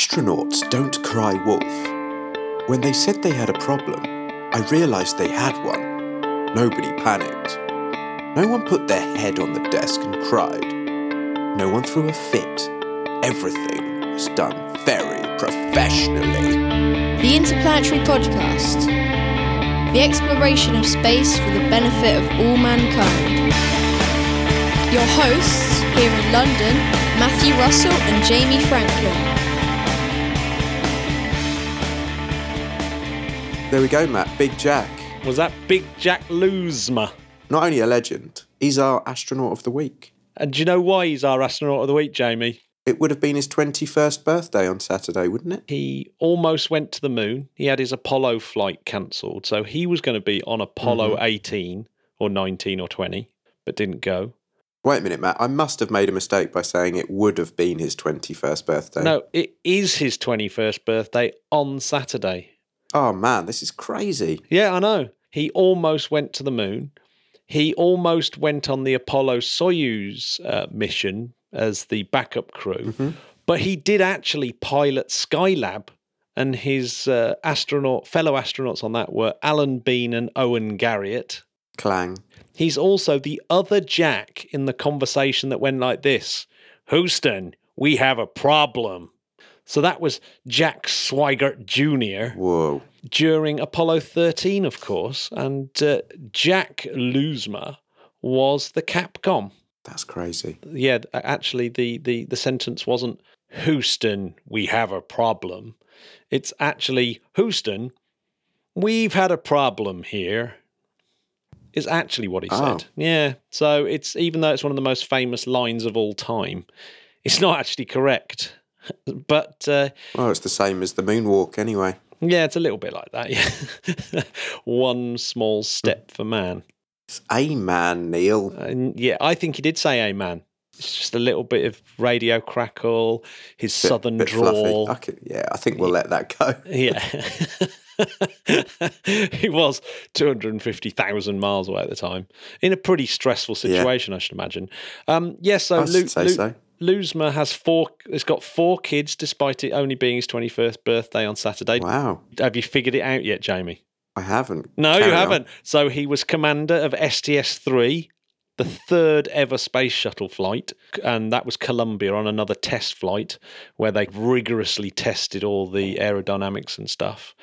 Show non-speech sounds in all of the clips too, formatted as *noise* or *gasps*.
Astronauts don't cry wolf. When they said they had a problem, I realised they had one. Nobody panicked. No one put their head on the desk and cried. No one threw a fit. Everything was done very professionally. The Interplanetary Podcast. The exploration of space for the benefit of all mankind. Your hosts here in London, Matthew Russell and Jamie Franklin. There we go, Matt. Big Jack. Was that Big Jack Lousma? Not only a legend, he's our astronaut of the week. And do you know why he's our astronaut of the week, Jamie? It would have been his 21st birthday on Saturday, wouldn't it? He almost went to the moon. He had his Apollo flight cancelled. So he was going to be on Apollo mm-hmm. 18 or 19 or 20, but didn't go. Wait a minute, Matt. I must have made a mistake by saying it would have been his 21st birthday. No, it is his 21st birthday on Saturday. Oh, man, this is crazy. Yeah, I know. He almost went to the moon. He almost went on the Apollo Soyuz uh, mission as the backup crew, but he did actually pilot Skylab. And his uh, astronaut fellow astronauts on that were Alan Bean and Owen Garriott. Clang. He's also the other Jack in the conversation that went like this Houston, we have a problem. So that was Jack Swigert Jr. Whoa. during Apollo 13, of course. And uh, Jack Lousma was the Capcom. That's crazy. Yeah, actually, the, the, the sentence wasn't Houston, we have a problem. It's actually Houston, we've had a problem here. Is actually what he Oh. said. Yeah. So it's even though it's one of the most famous lines of all time, it's not actually correct. *laughs* But uh, Well, it's the same as the moonwalk anyway. yeah, it's a little bit like that. Yeah. *laughs* one small step for man. It's a man, Neil. And yeah, I think he did say amen. It's just a little bit of radio crackle, his Bit- southern bit drawl. I could- yeah, I think we'll let that go. *laughs* Yeah. he was 250,000 miles away at the time in a pretty stressful situation, I should imagine. Um, yeah, so should say so. Lousma has four, has got four kids despite it only being his 21st birthday on Saturday. Wow. Have you figured it out yet, Jamie? I haven't. No, Carry you on. haven't. So he was commander of STS 3, the third ever space shuttle flight. And that was Columbia on another test flight where they rigorously tested all the aerodynamics and stuff.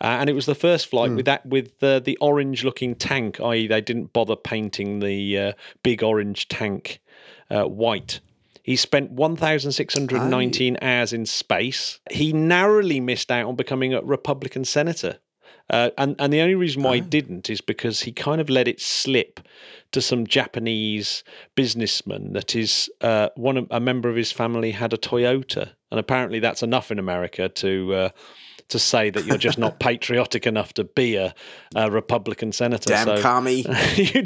Uh, and it was the first flight with that with uh, the orange looking tank, i.e., they didn't bother painting the uh, big orange tank uh, white. He spent 1,619 hours in space. He narrowly missed out on becoming a Republican senator. Uh, and, and the only reason why he didn't is because he kind of let it slip to some Japanese businessman that is uh, one a member of his family had a Toyota, and apparently that's enough in America to uh, to say that you're just not *laughs* patriotic enough to be a, a Republican senator. Damn so, commie. *laughs* you,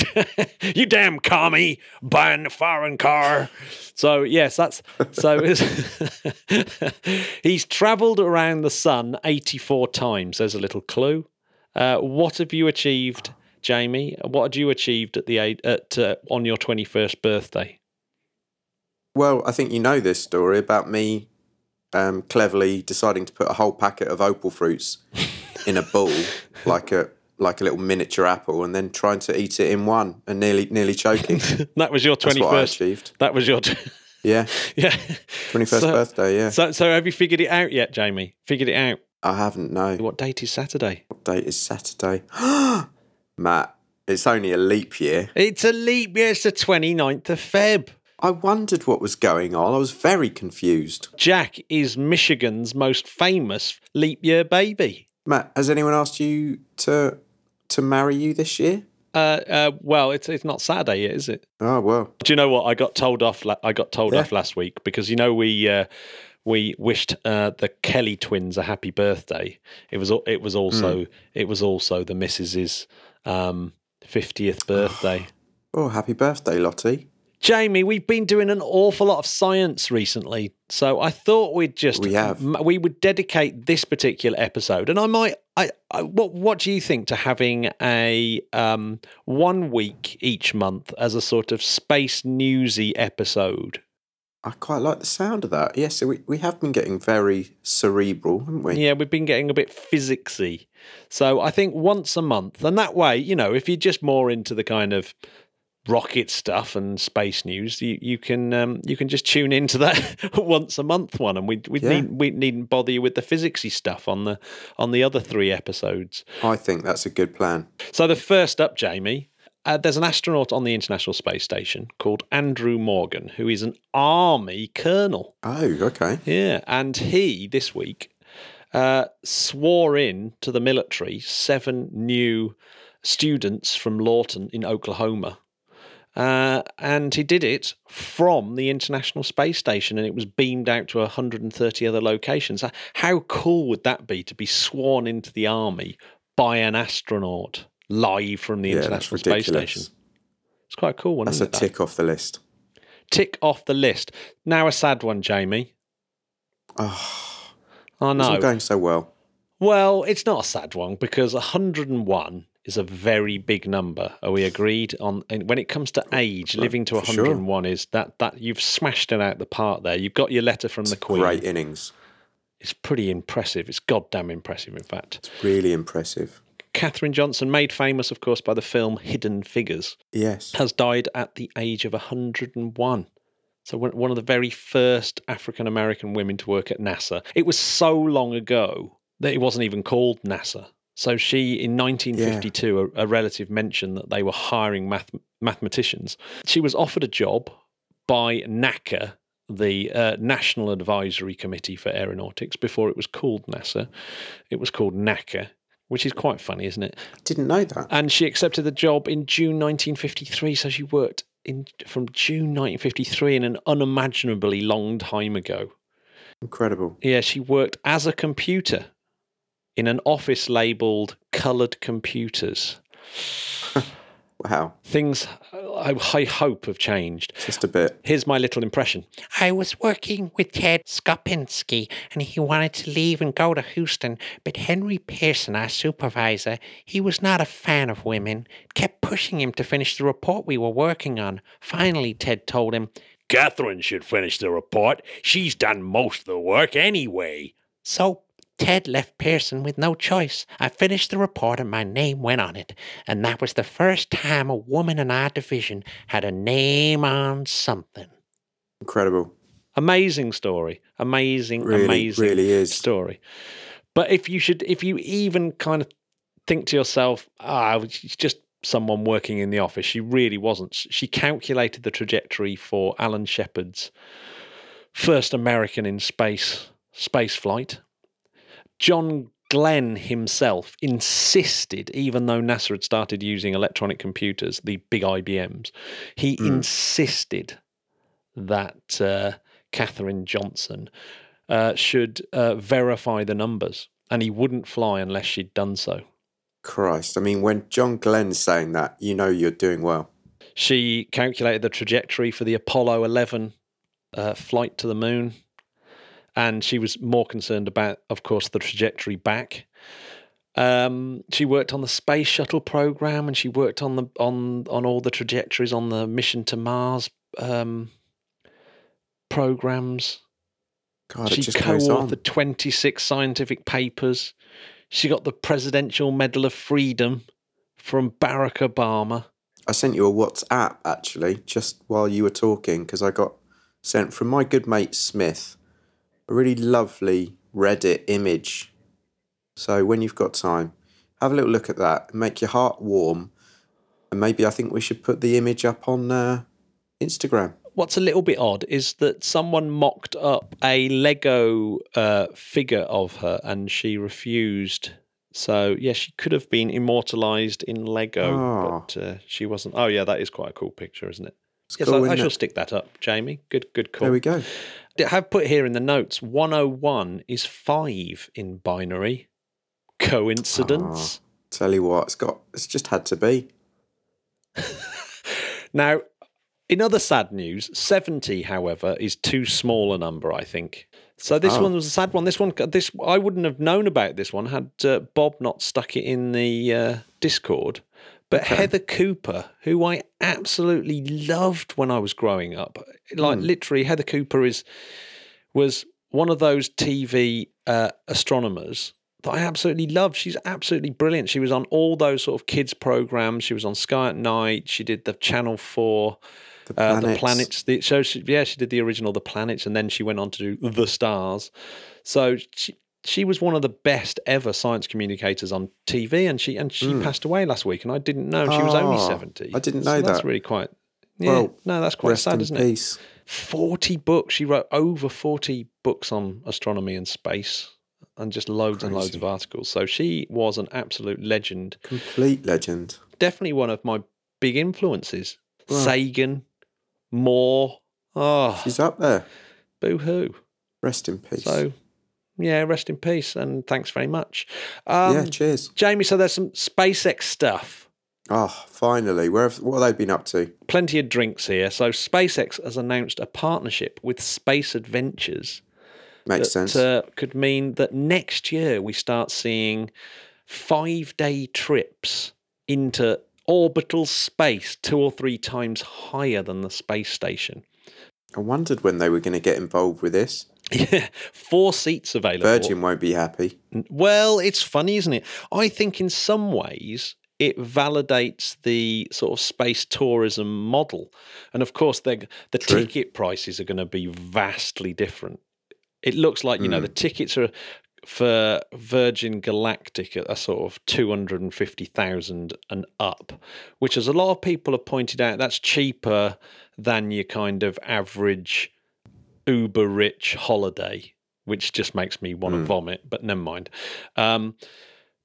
you damn commie buying a foreign car. So yes, that's so. *laughs* he's travelled around the sun eighty-four times. There's a little clue. Uh, what have you achieved, Jamie? What had you achieved at the at uh, on your twenty-first birthday? Well, I think you know this story about me um, cleverly deciding to put a whole packet of opal fruits *laughs* in a bowl, like a like a little miniature apple, and then trying to eat it in one and nearly nearly choking. *laughs* That was your That's what I twenty-first. achieved. That was your. T- Yeah, *laughs* yeah. twenty first So- birthday. Yeah, So, so have you figured it out yet, Jamie? Figured it out. I haven't. No, What date is Saturday? what date is Saturday? *gasps* Matt, it's only a leap year. It's a leap year. It's the 29th of Feb. I wondered what was going on. I was very confused. Jack is Michigan's most famous leap year baby. Matt, has anyone asked you to to marry you this year? Uh, uh, well, it's it's not Saturday yet, is it? Oh well. Do you know what I got told off? la- I got told Yeah. off last week because you know we uh, we wished uh, the Kelly twins a happy birthday. It was it was also Hmm. it was also the Mrs.'s um, 50th birthday. *sighs* Oh, happy birthday, Lottie. Jamie, we've been doing an awful lot of science recently, so I thought we'd just We have. we would dedicate this particular episode, and I might. I, I what what do you think to having a um, one week each month as a sort of space newsy episode? I quite like the sound of that. Yes, we, we have been getting very cerebral, haven't we? Yeah, we've been getting a bit physicsy. So I think once a month, and that way, you know, if you're just more into the kind of rocket stuff and space news, you, you can um, you can just tune into that *laughs* once a month one, and we we Yeah. need we needn't bother you with the physicsy stuff on the on the other three episodes. I think that's a good plan. So the first up, Jamie. Uh, there's an astronaut on the International Space Station called Andrew Morgan, who is an army colonel. Oh, okay. Yeah, and he this week uh, swore in to the military seven new students from Lawton in Oklahoma. Uh, and he did it from the International Space Station, and it was beamed out to 130 other locations. How cool would that be to be sworn into the army by an astronaut live from the Yeah, International Space. Station? It's quite a cool, wasn't That's a it? that? tick off the list. Tick off the list. Now a sad one, Jamie. Oh, I know. it's know. going so well. Well, it's not a sad one because 101 is a very big number. Are we agreed on? And when it comes to age, living to for sure. 101 is that that you've smashed it out the park there. You've got your letter from the Queen. Great innings. It's pretty impressive. It's goddamn impressive, in fact. It's really impressive. Katherine Johnson, made famous, of course, by the film Hidden Figures, Yes. has died at the age of 101. So, one one of the very first African American women to work at NASA. It was so long ago that it wasn't even called NASA. So, she, in 1952, a, a relative mentioned that they were hiring math, mathematicians. She was offered a job by NACA, the uh, National Advisory Committee for Aeronautics, before it was called NASA. It was called NACA, which is quite funny, isn't it? Didn't know that. and she accepted the job in June 1953. So she worked in from June 1953 in an unimaginably long time ago. Incredible. Yeah, she worked as a computer in an office labeled colored Computers." *laughs* Wow. Things I, I hope have changed. Just a bit. Here's my little impression. I was working with Ted Skopinski and he wanted to leave and go to Houston, but Henry Pearson, our supervisor, he was not a fan of women, kept pushing him to finish the report we were working on. Finally, Ted told him, Katherine should finish the report. She's done most of the work anyway. So Ted left Pearson with no choice. I finished the report and my name went on it. And that was the first time a woman in our division had a name on something. Incredible. Amazing story. Amazing, Really, amazing really is. story. But if you should, if you even kind of think to yourself, ah, she's just someone working in the office, she really wasn't. She calculated the trajectory for Alan Shepard's first American in space space flight. John Glenn himself insisted, even though NASA had started using electronic computers, the big IBMs, he insisted that uh, Katherine Johnson uh, should uh, verify the numbers, and he wouldn't fly unless she'd done so. Christ. I mean, when John Glenn's saying that, you know you're doing well. She calculated the trajectory for the Apollo 11 uh, flight to the moon, and she was more concerned about, of course, the trajectory back. Um, she worked on the space shuttle program, and she worked on the on on all the trajectories on the mission to Mars um, programs. God, she it just goes on. co-authored 26 scientific papers. She got the Presidential Medal of Freedom from Barack Obama. I sent you a WhatsApp actually just while you were talking because I got sent from my good mate Smith a really lovely Reddit image. So when you've got time, have a little look at that, make your heart warm, and maybe I think we should put the image up on uh, Instagram. What's a little bit odd is that someone mocked up a Lego uh, figure of her and she refused. So, yeah, she could have been immortalized in Lego, Oh. but uh, she wasn't. Oh, yeah, that is quite a cool picture, isn't it? It's Yes, cool, I, I shall it? stick that up, Jamie. Good, good call. There we go. I have put here in the notes 101 is 5 in binary. Coincidence? Tell you what, it's got. It's just had to be. *laughs* Now, in other sad news, 70, however, is too small a number, I think. So this Oh. one was a sad one. This one, this I wouldn't have known about this one had uh, Bob not stuck it in the uh, Discord. But Okay. Heather Couper, who I absolutely loved when I was growing up, like Hmm. literally, Heather Couper is was one of those TV uh, astronomers that I absolutely loved. She's absolutely brilliant. She was on all those sort of kids programs. She was on Sky at Night. She did the Channel Four. The Uh, planets. the planets. The, so she, yeah, she did the original The Planets, and then she went on to do The Stars. So she she was one of the best ever science communicators on TV, and she and she passed away last week, and I didn't know she was only Hmm. Oh, seventy. I didn't So know That's really quite. Yeah, Well, no, that's quite sad, isn't it? Forty books. She wrote over forty books on astronomy and space, and just loads and loads of articles. So she was an absolute legend. Complete legend. Definitely one of my big influences. Right. Sagan, Moore. Oh, She's up there. boo hoo. Rest in peace. So, yeah, rest in peace and thanks very much. Um, yeah, cheers. Jamie, so there's some SpaceX stuff. Oh, finally. Where have, what have they been up to? Plenty of drinks here. So, SpaceX has announced a partnership with Space Adventures. Makes that sense. uh, could mean that next year we start seeing five day trips into orbital space, two or three times higher than the space station. I wondered when they were going to get involved with this. *laughs* Yeah, four seats available. Virgin won't be happy. Well, it's funny, isn't it? I think in some ways it validates the sort of space tourism model, and of course, the the True. ticket prices are going to be vastly different. It looks like you know Mm. the tickets are for Virgin Galactic at a sort of two hundred and fifty thousand and up, which, as a lot of people have pointed out, that's cheaper than your kind of average uber rich holiday, which just makes me want to Mm. vomit. But never mind. Um,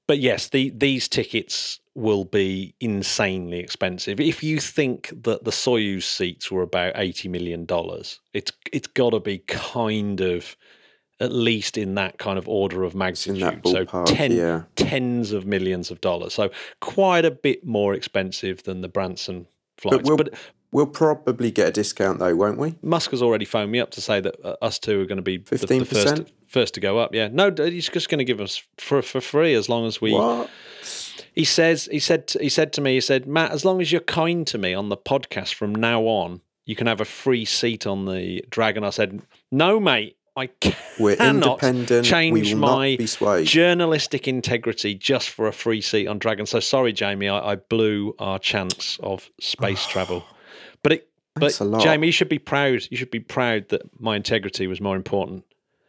but yes, the, these tickets will be insanely expensive. If you think that the Soyuz seats were about eighty million dollars, it's it's got to be kind of at least in that kind of order of magnitude. that so ten, yeah. tens of millions of dollars. So quite a bit more expensive than the Branson flights. we'll- but We'll probably get a discount though, won't we? Musk has already phoned me up to say that uh, us two are going to be the, the 15%? first first to go up. Yeah, no, he's just going to give us for for free as long as we. What? He says he said he said to me he said Matt, as long as you're kind to me on the podcast from now on, you can have a free seat on the Dragon. I said no, mate. I We're cannot independent. change we my not be swayed. journalistic integrity just for a free seat on Dragon. So sorry, Jamie, I, I blew our chance of space travel. *sighs* *laughs* But it, Thanks but a lot. Jamie, you should be proud. You should be proud that my integrity was more important,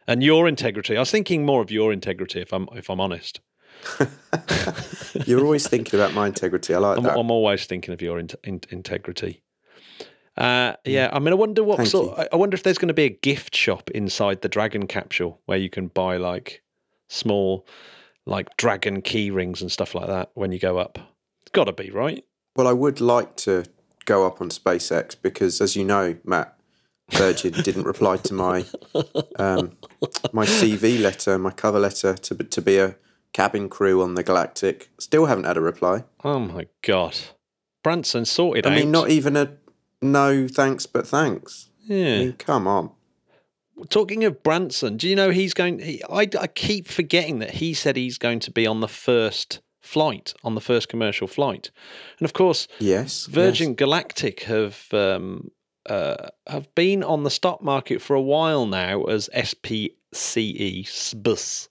and your integrity. I was thinking more of your integrity, if I'm if I'm honest. *laughs* You're always thinking about my integrity. I like I'm, that. I'm always thinking of your in, in, integrity. Uh, yeah, I mean, I wonder what Thank sort. you. I wonder if there's going to be a gift shop inside the Dragon capsule where you can buy like small, like dragon key rings and stuff like that when you go up. It's got to be right. Well, I would like to go up on SpaceX because, as you know, Matt, Virgin didn't reply to my um, my CV letter, my cover letter to be- to be a cabin crew on the Galactic. Still haven't had a reply. Oh my god, Branson sorted I out. mean, not even a no thanks, but thanks. I yeah. mean, come on. Talking of Branson, do you know he's going? He, I, I keep forgetting that he said he's going to be on the first flight, on the first commercial flight, and of course, Yes, Virgin yes. Galactic have um, uh, have been on the stock market for a while now as SPCE SBUS,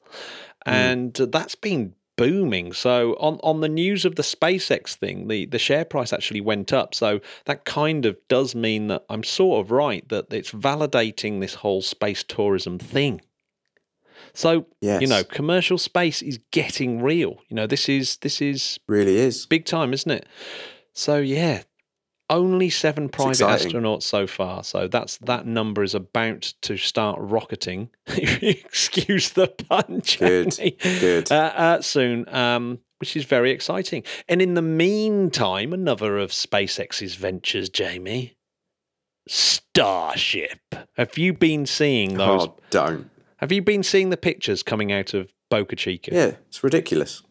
and uh, that's been booming. So on on the news of the SpaceX thing, the the share price actually went up. So that kind of does mean that I'm sort of right that it's validating this whole space tourism thing. So Yes, you know, commercial space is getting real. You know, this is this is really is. big time, isn't it? So yeah, only seven private astronauts so far. So that's that number is about to start rocketing. *laughs* Excuse the pun, Good, good. Uh, uh, soon, um, which is very exciting. And in the meantime, another of SpaceX's ventures, Jamie, Starship. Have you been seeing those? Oh, don't. Have you been seeing the pictures coming out of Boca Chica? Yeah, it's ridiculous.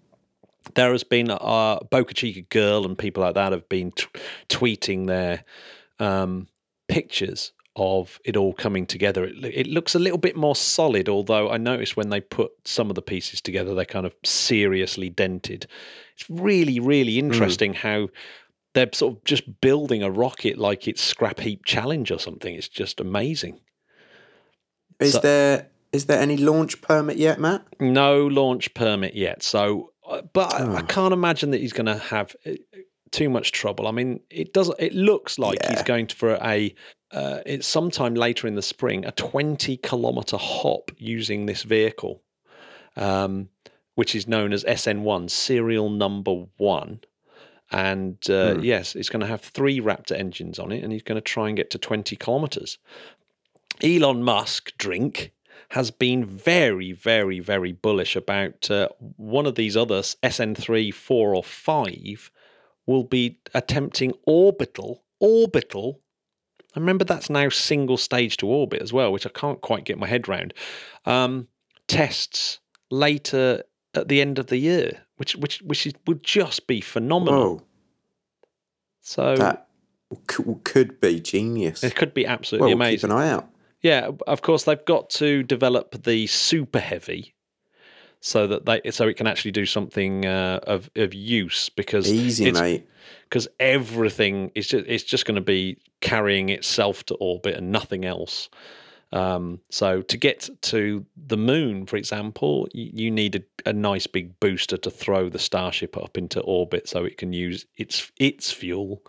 there has been a Boca Chica girl and people like that have been t- tweeting their um, pictures of it all coming together. It, it looks a little bit more solid, although I noticed when they put some of the pieces together, they're kind of seriously dented. It's really, really interesting how they're sort of just building a rocket like it's Scrap Heap Challenge or something. It's just amazing. Is So- there is there any launch permit yet, Matt? No launch permit yet. So, uh, but I, I Oh. can't imagine that he's going to have uh, too much trouble. I mean, it doesn't. It looks like he's going for a. Uh, it's sometime later in the spring, a 20 kilometer hop using this vehicle, um, which is known as SN1, serial number one. And uh, Hmm. yes, it's going to have three Raptor engines on it, and he's going to try and get to 20 kilometers. Elon Musk, drink, has been very, very, very bullish about uh, one of these others, SN3, 4, or 5, will be attempting orbital, orbital. I remember that's now single stage to orbit as well, which I can't quite get my head round. Um, tests later at the end of the year, which which which is, would just be phenomenal. Whoa, so that could, be genius. it could be well, absolutely we'll amazing. keep an eye out. Yeah, of course they've got to develop the super heavy so that they so it can actually do something uh, of of use because Easy, it's, mate. because everything is just it's just going to be carrying itself to orbit and nothing else. Um, so to get to the moon, for example, you, you need a, a nice big booster to throw the starship up into orbit so it can use its its fuel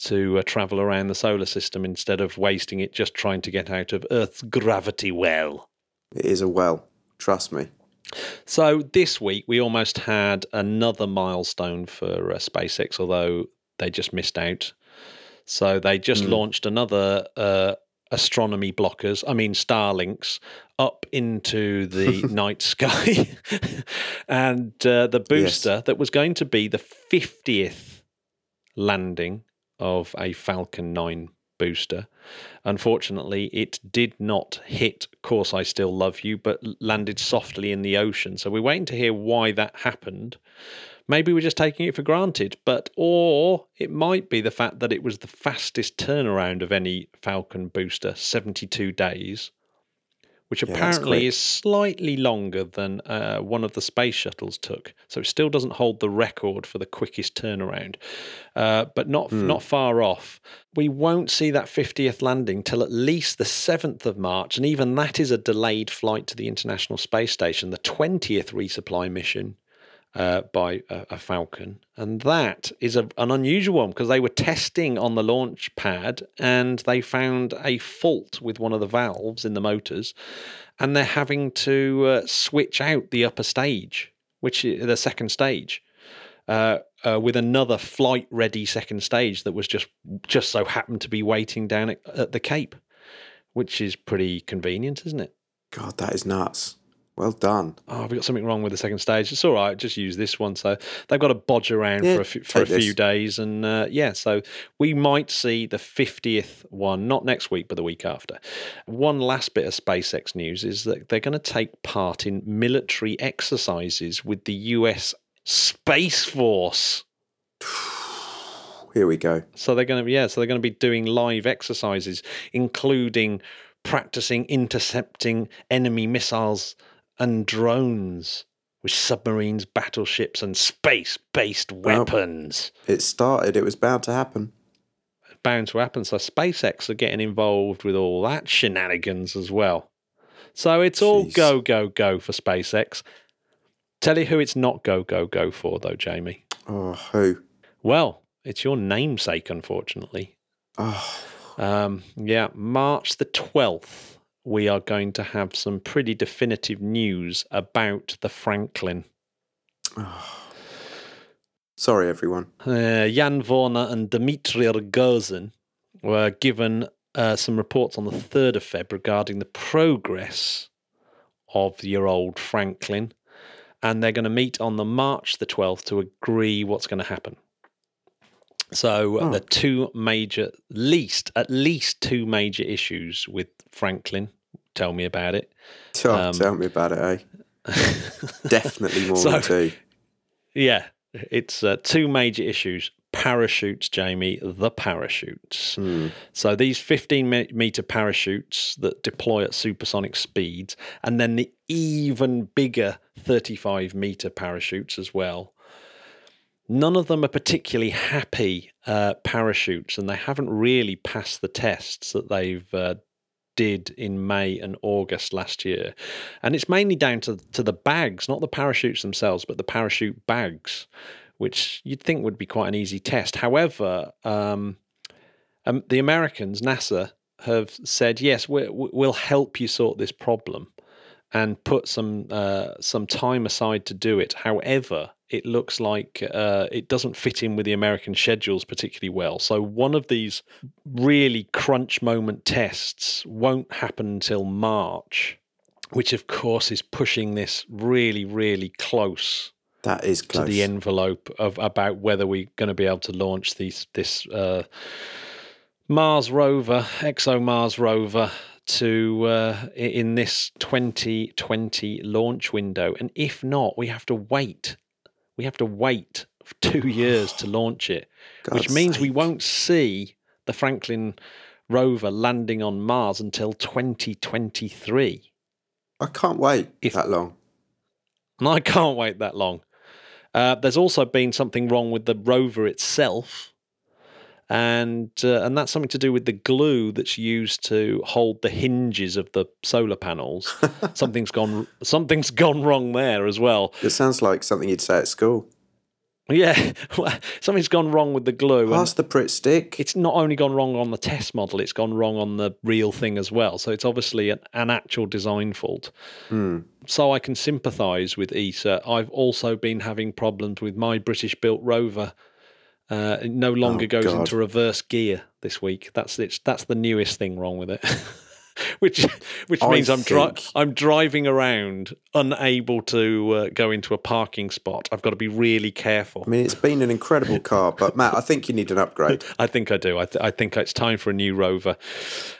to uh, travel around the solar system instead of wasting it just trying to get out of Earth's gravity well. It is a well. Trust me. So this week we almost had another milestone for uh, SpaceX, although they just missed out. So they just Hmm. launched another uh, astronomy blockers, I mean Starlinks, up into the *laughs* night sky, *laughs* and uh, the booster that was going to be the fiftieth landing of a Falcon 9 booster. Unfortunately, it did not hit Course I Still Love You, but landed softly in the ocean. So we're waiting to hear why that happened. Maybe we're just taking it for granted, but or it might be the fact that it was the fastest turnaround of any Falcon booster, 72 days, which Yeah, apparently is slightly longer than uh, one of the space shuttles took. So it still doesn't hold the record for the quickest turnaround, uh, but not Hmm. not far off. We won't see that 50th landing till at least the 7th of March, and even that is a delayed flight to the International Space Station, the 20th resupply mission uh, by a, a Falcon. And that is a, an unusual one because they were testing on the launch pad and they found a fault with one of the valves in the motors, and they're having to uh, switch out the upper stage, which is the second stage. Uh, uh, with another flight ready second stage that was just just so happened to be waiting down at, at the Cape, which is pretty convenient, isn't it? God, that is nuts. Well done. oh, we got something wrong with the second stage. It's all right. Just use this one. So they've got to bodge around Yeah, for a few, for a few days, and uh, yeah, so we might see the fiftieth one, not next week, but the week after. One last bit of SpaceX news is that they're going to take part in military exercises with the U.S. Space Force. Here we go. So they're going to yeah, so they're going to be doing live exercises, including practicing intercepting enemy missiles and drones with submarines, battleships, and space-based Well- weapons. It started. It was bound to happen. Bound to happen. So SpaceX are getting involved with all that shenanigans as well. So it's all Jeez. go go go for SpaceX. Tell you who it's not go go go for though, Jamie. Oh, who? Well, it's your namesake, unfortunately. Oh, Um, yeah, March the 12th, we are going to have some pretty definitive news about the Franklin. oh. *sighs* Sorry, everyone. Uh, Jan Wörner and Dmitry Rogozin were given uh, some reports on the 3rd of Feb regarding the progress of your old Franklin, and they're going to meet on the March the 12th to agree what's going to happen. So Oh. the two major, least at least two major issues with Franklin. Tell me about it. Oh, Um, tell me about it, eh? *laughs* Definitely more So- than two. Yeah, it's uh, two major issues: parachutes, Jamie, the parachutes. Hmm. So these 15 meter parachutes that deploy at supersonic speeds, and then the even bigger 35 meter parachutes as well. None of them are particularly happy uh, parachutes, and they haven't really passed the tests that they've uh, did in May and August last year. And it's mainly down to to the bags, not the parachutes themselves, but the parachute bags, which you'd think would be quite an easy test. However, um, um, the Americans, NASA, have said yes, we, we'll help you sort this problem and put some uh, some time aside to do it. However, it looks like uh, it doesn't fit in with the American schedules particularly well. So one of these really crunch moment tests won't happen until March, which of course is pushing this really, really close That is to the envelope of about whether we're going to be able to launch these this uh, Mars rover, ExoMars rover, to uh, in this 2020 launch window, and if not, we have to wait. We have to wait two *sighs* years to launch it, which means we won't see the Franklin rover landing on Mars until 2023. I can't wait If- that long. And *laughs* I can't wait that long. Uh, there's also been something wrong with the rover itself, and uh, and that's something to do with the glue that's used to hold the hinges of the solar panels. *laughs* something's gone something's gone wrong there as well. It sounds like something you'd say at school. Yeah, *laughs* something's gone wrong with the glue. Pass the Pritt stick. it's not only gone wrong on the test model, it's gone wrong on the real thing as well. So it's obviously an, an actual design fault. Hmm. So I can sympathise with ESA. I've also been having problems with my British built rover. Uh, it no longer Oh, goes God. into reverse gear this week. That's it's that's the newest thing wrong with it. *laughs* which which I means I'm dri- I'm driving around unable to uh, go into a parking spot. I've got to be really careful. I mean, it's been an incredible car, but Matt, I think you need an upgrade. *laughs* I think I do. I, th- I think it's time for a new rover.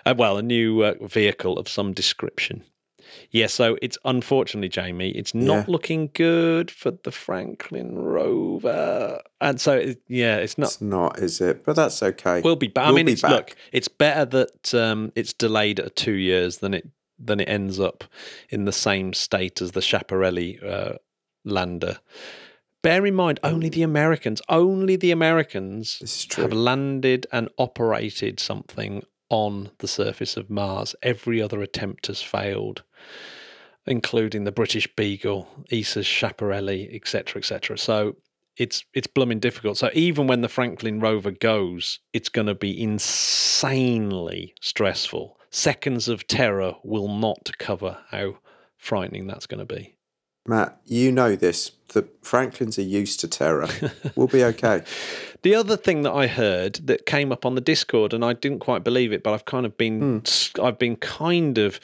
Uh, well, a new uh, vehicle of some description. Yeah, so it's unfortunately, Jamie, it's not Yeah. looking good for the Franklin rover. And so, it, yeah, it's not. It's not, is it? But that's okay. We'll be back. I We'll mean, be it's back. look, it's better that um, it's delayed at two years than it than it ends up in the same state as the Schiaparelli uh, lander. Bear in mind, only the Americans, only the Americans This is true. have landed and operated something on the surface of Mars. Every other attempt has failed, including the British Beagle, ESA's Schiaparelli, etc., etc. So it's it's blooming difficult. So even when the Franklin rover goes, it's going to be insanely stressful. Seconds of terror will not cover how frightening that's going to be. Matt, you know this. The Franklins are used to terror. we'll be okay. *laughs* The other thing that I heard that came up on the Discord, and I didn't quite believe it, but I've kind of been, I've been kind of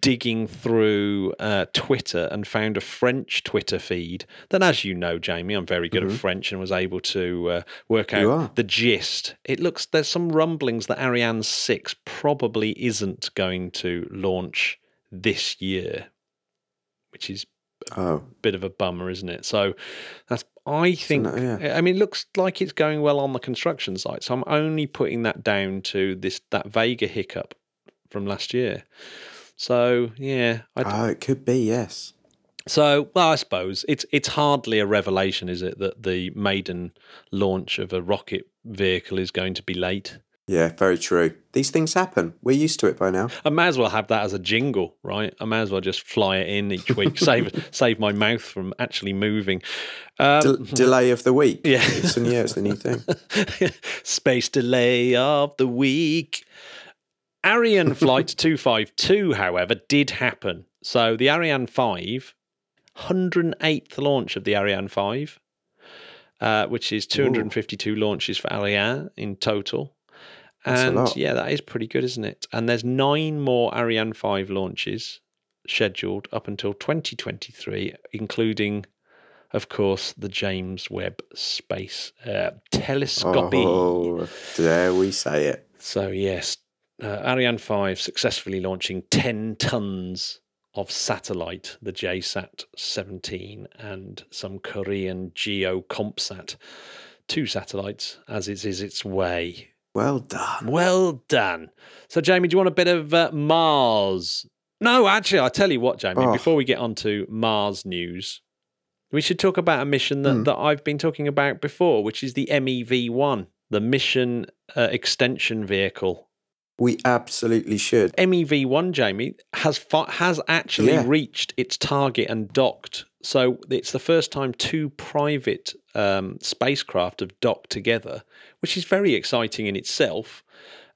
digging through uh, Twitter and found a French Twitter feed. That, as you know, Jamie, I'm very good at French and was able to uh, work out the gist. It looks there's some rumblings that Ariane six probably isn't going to launch this year, which is Oh, bit of a bummer, isn't it? So that's I think. no- yeah. I mean, it looks like it's going well on the construction site. So I'm only putting that down to this that Vega hiccup from last year. So yeah, oh, it could be, yes. so well, I suppose it's it's hardly a revelation, is it, that the maiden launch of a rocket vehicle is going to be late? Yeah, very true. These things happen. We're used to it by now. I may as well have that as a jingle, right? I may as well just fly it in each week, save *laughs* save my mouth from actually moving. Um, De- delay of the week. *laughs* Yeah. It's a new, it's a new thing. *laughs* Space delay of the week. Ariane Flight 252, however, did happen. So the Ariane 5, 108th launch of the Ariane 5, uh, which is 252 launches for Ariane in total. And yeah, that is pretty good, isn't it? And there's nine more Ariane 5 launches scheduled up until 2023, including, of course, the James Webb Space uh, Telescope. Oh, dare we say it? So, yes, uh, Ariane 5 successfully launching 10 tons of satellite, the JSAT 17, and some Korean GEO KOMPSAT two satellites, as it is its way. Well done. Well done. So, Jamie, do you want a bit of uh, Mars? No, actually, I'll tell you what, Jamie, Oh. before we get on to Mars news, we should talk about a mission that, Hmm. that I've been talking about before, which is the MEV 1, the Mission uh, Extension Vehicle. We absolutely should. MEV one, Jamie, has fi- has actually Yeah. reached its target and docked. So it's the first time two private um, spacecraft have docked together, which is very exciting in itself.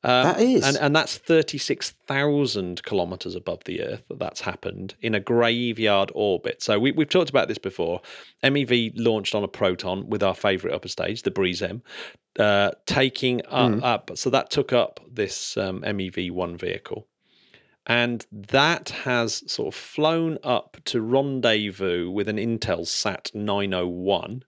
Um, That is. and and that's thirty six thousand kilometers above the Earth that that's happened in a graveyard orbit. So we, we've talked about this before. MEV launched on a Proton with our favourite upper stage, the Briz-M, uh, taking up, Mm. up. So that took up this um, MEV one vehicle, and that has sort of flown up to rendezvous with an Intelsat nine hundred one.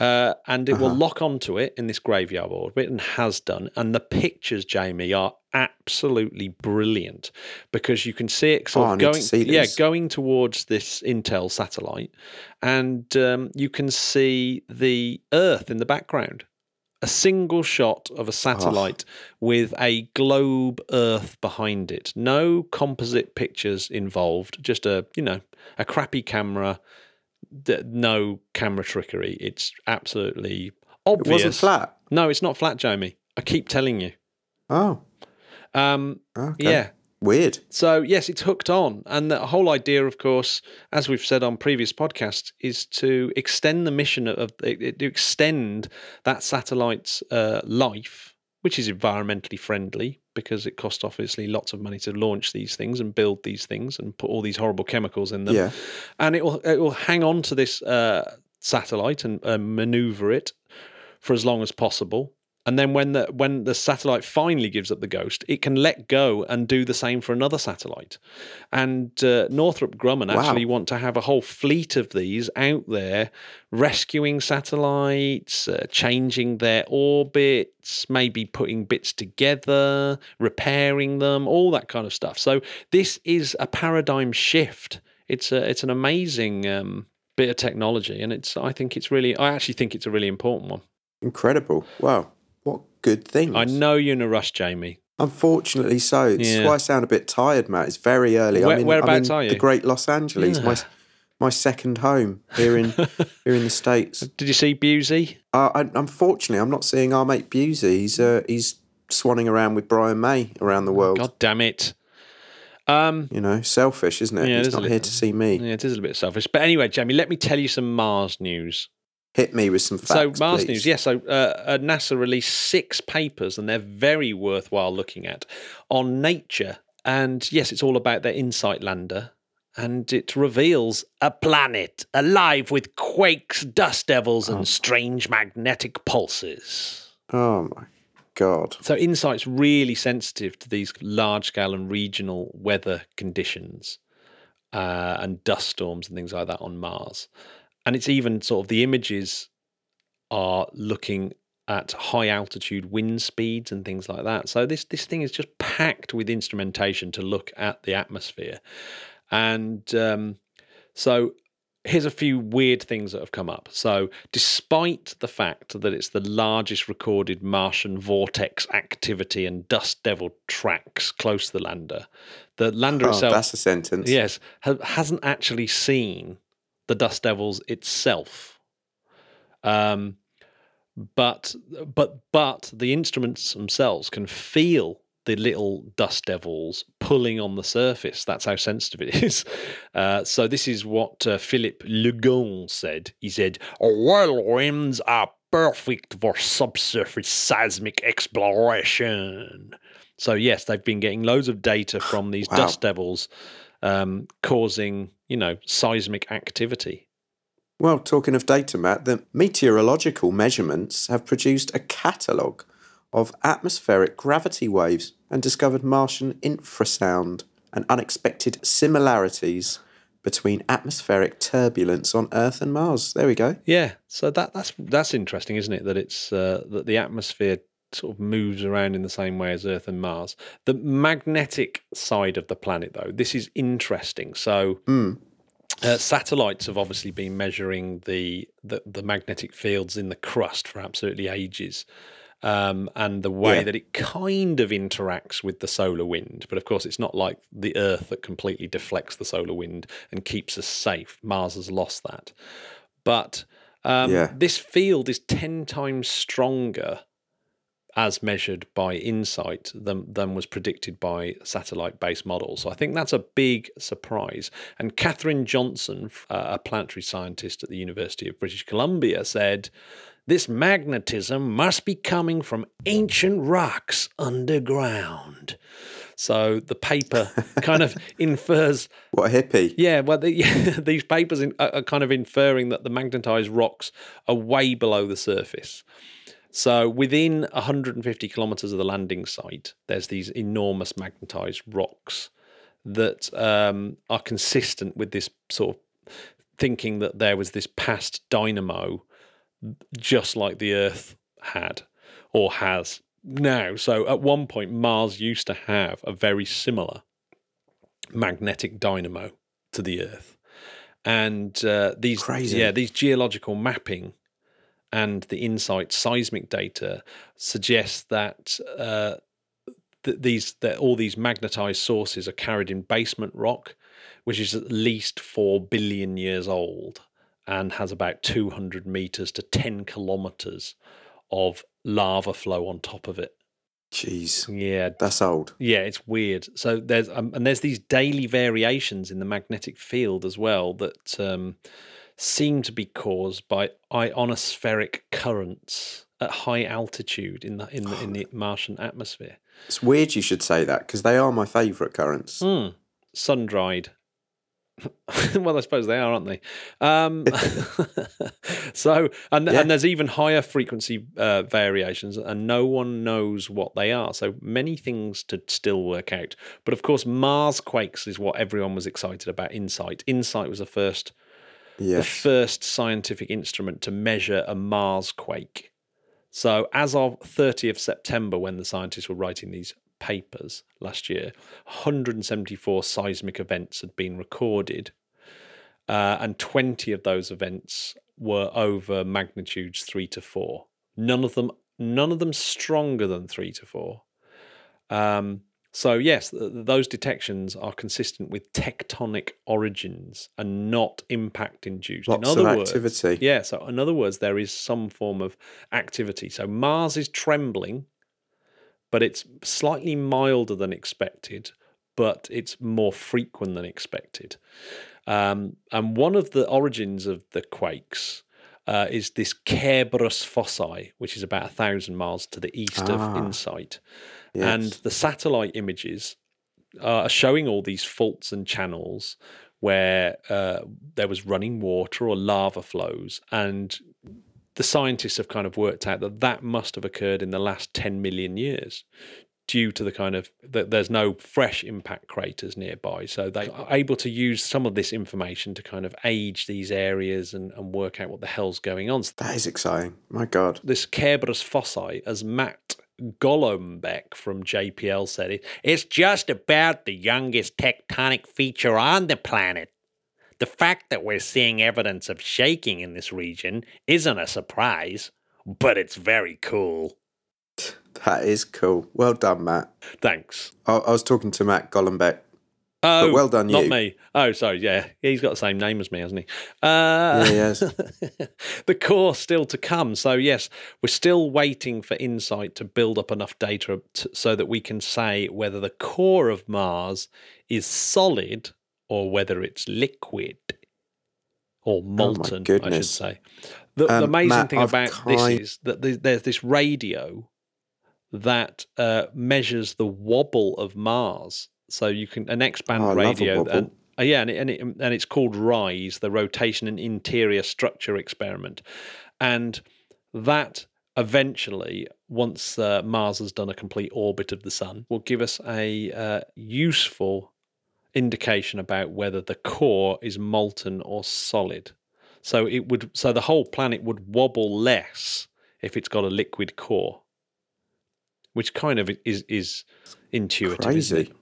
Uh, and it will Uh-huh. lock onto it in this graveyard orbit and has done. And the pictures, Jamie, are absolutely brilliant because you can see it sort Oh, of going, yeah, going towards this Intel satellite, and um, you can see the Earth in the background. A single shot of a satellite with a globe Earth behind it. No composite pictures involved. Just a you know a crappy camera d- no camera trickery. It's absolutely obvious. It wasn't flat. No, it's not flat, Jamie. I keep telling you. Oh, Um, okay. Yeah. Weird. So yes, it's hooked on, and the whole idea, of course, as we've said on previous podcasts, is to extend the mission of to extend that satellite's uh, life, which is environmentally friendly because it costs obviously lots of money to launch these things and build these things and put all these horrible chemicals in them. Yeah. and it will it will hang on to this uh, satellite and uh, maneuver it for as long as possible. And then when the when the satellite finally gives up the ghost, it can let go and do the same for another satellite. And uh, Northrop Grumman Wow. actually want to have a whole fleet of these out there, rescuing satellites, uh, changing their orbits, maybe putting bits together, repairing them, all that kind of stuff. So this is a paradigm shift. It's a it's an amazing um, bit of technology, and it's I think it's really I actually think it's a really important one. Incredible. Wow. Good things. I know you're in a rush, Jamie. Unfortunately, so. This Yeah. why I sound a bit tired, Matt. It's very early. Where- I'm in, whereabouts I'm are you? The great Los Angeles. My Yeah. my second home here in *laughs* here in the states. Did you see Busey? Uh, I, unfortunately, I'm not seeing our mate Busey. He's uh, he's swanning around with Brian May around the world. God damn it. Um, You know, selfish, isn't it? Yeah, he's not here to see me. yeah, it is a little bit selfish. But anyway, Jamie, let me tell you some Mars news. Hit me with some facts. so Mars please. news, yes. so uh, uh, NASA released six papers, and they're very worthwhile looking at on Nature. And yes, it's all about their InSight lander, and it reveals A planet alive with quakes, dust devils, Oh. and strange magnetic pulses. Oh my god. So Insight's really sensitive to these large scale and regional weather conditions uh, and dust storms and things like that on Mars. And it's even sort of the images are looking at high altitude wind speeds and things like that. So this this thing is just packed with instrumentation to look at the atmosphere. And um, so here's a few weird things that have come up. So, despite the fact that it's the largest recorded Martian vortex activity and dust devil tracks close to the lander, the lander Oh, itself, that's a sentence. yes, ha- hasn't actually seen the dust devils itself. Um, but but but the instruments themselves can feel the little dust devils pulling on the surface. That's how sensitive it *laughs* is. Uh, so this is what uh, Philippe Legon said. He said, Whirlwinds are perfect for subsurface seismic exploration. So yes, they've been getting loads of data from these Wow. dust devils, um, causing you know seismic activity. Well, talking of data, Matt, the meteorological measurements have produced a catalogue of atmospheric gravity waves and discovered Martian infrasound and unexpected similarities between atmospheric turbulence on Earth and Mars. There we go. Yeah, so that that's that's interesting, isn't it? That it's uh, that the atmosphere sort of moves around in the same way as Earth and Mars. The magnetic side of the planet, though, this is interesting. So Hmm. Uh, satellites have obviously been measuring the, the the magnetic fields in the crust for absolutely ages, um, and the way Yeah. that it kind of interacts with the solar wind. But of course, it's not like the Earth that completely deflects the solar wind and keeps us safe. Mars has lost that. But um, Yeah. this field is ten times stronger as measured by InSight than, than was predicted by satellite based models. So I think that's a big surprise. And Catherine Johnson, uh, a planetary scientist at the University of British Columbia, said, This magnetism must be coming from ancient rocks underground. So the paper *laughs* kind of infers What a hippie. yeah, well, the, *laughs* these papers in, are kind of inferring that the magnetized rocks are way below the surface. So within 150 kilometers of the landing site, there's these enormous magnetized rocks that um, are consistent with this sort of thinking that there was this past dynamo, just like the Earth had or has now. So at one point, Mars used to have a very similar magnetic dynamo to the Earth, and uh, these Crazy. yeah these geological mapping and the InSight seismic data suggests that. Uh, that these that all these magnetized sources are carried in basement rock, which is at least four billion years old and has about 200 meters to 10 kilometers of lava flow on top of it. Jeez. Yeah, That's old. yeah, it's weird. So there's um, and there's these daily variations in the magnetic field as well that um, seem to be caused by ionospheric currents at high altitude in the in the in the *sighs* Martian atmosphere. It's weird you should say that because they are my favourite currents. Mm, sun dried. *laughs* well, I suppose they are, aren't they? Um, *laughs* so, and Yeah. and there's even higher frequency uh, variations, and no one knows what they are. So many things to still work out. But of course, Mars quakes is what everyone was excited about. Insight. Insight was the first the first scientific instrument to measure a Mars quake. So, as of 30th September, when the scientists were writing these papers last year, 174 seismic events had been recorded, uh, and 20 of those events were over magnitudes three to four. None of them, none of them stronger than three to four. Um, so yes, th- th- those detections are consistent with tectonic origins and not impact induced. Lots in other of words, yeah. So in other words, there is some form of activity. So Mars is trembling, but it's slightly milder than expected, but it's more frequent than expected. Um, and one of the origins of the quakes uh, is this Kerberos fossae, which is about a thousand miles to the east Ah. of Insight. Yes. And the satellite images are showing all these faults and channels where uh, there was running water or lava flows. And the scientists have kind of worked out that that must have occurred in the last 10 million years due to the kind of that there's no fresh impact craters nearby so they are able to use some of this information to kind of age these areas and, and work out what the hell's going on that is exciting. My God. this Kerberos fossae, as Matt Golombek from JPL said it, It's just about the youngest tectonic feature on the planet. The fact that we're seeing evidence of shaking in this region isn't a surprise, but it's very cool. That is cool. Well done, Matt. thanks. I, I was talking to Matt Golombek. Oh, well done, not you. Not me. Oh, sorry. Yeah, he's got the same name as me, hasn't he? Uh, Yeah, he *laughs* the core still to come. So yes, we're still waiting for insight to build up enough data t so that we can say whether the core of Mars is solid or whether it's liquid or molten. I should say. The, the Um, amazing Matt, thing I've about kind- this is that there's this radio that uh, measures the wobble of Mars. So you can an X band Oh, I love a radio, and uh, yeah, and it, and, it, and it's called RISE, the Rotation and Interior Structure Experiment, and that eventually, once uh, Mars has done a complete orbit of the Sun, will give us a uh, useful indication about whether the core is molten or solid. So it would, so the whole planet would wobble less if it's got a liquid core, which kind of is is intuitive. Crazy.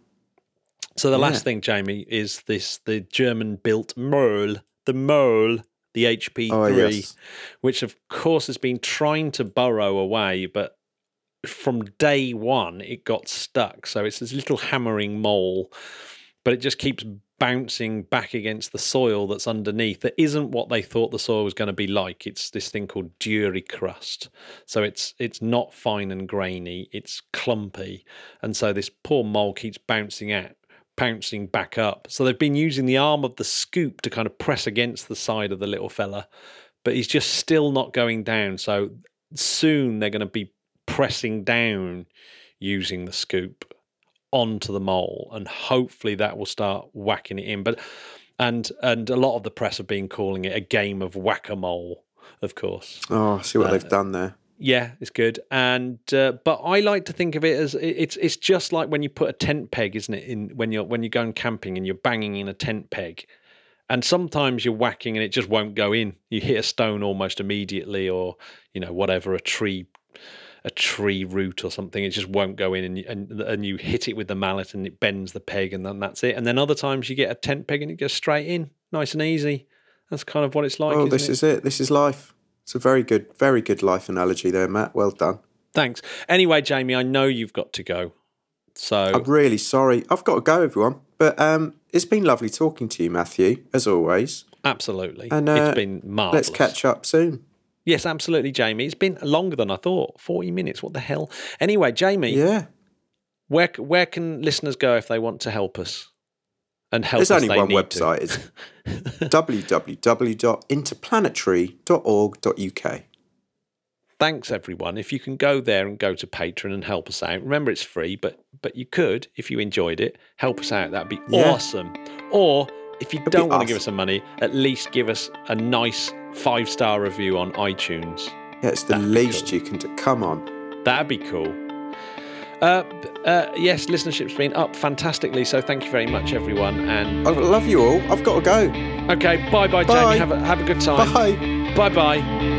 So the Yeah. last thing, Jamie, is this the German-built Mole, the Mole, the HP3, Oh, yes. which of course has been trying to burrow away, but from day one it got stuck. So it's this little hammering mole, but it just keeps bouncing back against the soil that's underneath. That isn't what they thought the soil was going to be like. It's this thing called duricrust. So it's it's not fine and grainy. It's clumpy, and so this poor mole keeps bouncing out. Bouncing back up. So they've been using the arm of the scoop to kind of press against the side of the little fella, but he's just still not going down. So soon they're going to be pressing down using the scoop onto the mole and hopefully that will start whacking it in. But and and a lot of the press have been calling it a game of whack-a-mole of course. Oh, I see what Uh, they've done there. yeah it's good. And uh, but i like to think of it as it's it's just like when you put a tent peg isn't it in when you're when you're going camping and you're banging in a tent peg. And sometimes you're whacking and it just won't go in. You hit a stone almost immediately or you know whatever a tree a tree root or something it just won't go in and you, and, and you hit it with the mallet and it bends the peg and then that's it and then other times you get a tent peg and it goes straight in nice and easy that's kind of what it's like oh, this it? is it. This is life. It's a very good, very good life analogy there, Matt. Well done. thanks anyway jamie i know you've got to go so I'm really sorry. I've got to go, everyone. But um, it's been lovely talking to you, Matthew, as always. absolutely And, uh, it's been marvelous Let's catch up soon. Yes, absolutely, Jamie. It's been longer than I thought. Forty minutes. What the hell? Anyway, Jamie, Yeah. where where can listeners go if they want to help us? And help There's only one website. It's *laughs* www.interplanetary.org.uk. Thanks, everyone. If you can go there and go to Patreon and help us out. Remember, it's free, but but you could, if you enjoyed it, help us out. That'd be Yeah. awesome. Or if you don't want to give us some money, at least give us a nice five star review on iTunes. Yeah, it's the That'd least cool. you can do. Come on. That'd be cool. Uh, uh, yes, listenership's been up fantastically, so thank you very much, everyone. And I love you all. I've got to go. okay, bye bye, Bye. Jamie. Have a have a good time. Bye. Bye bye.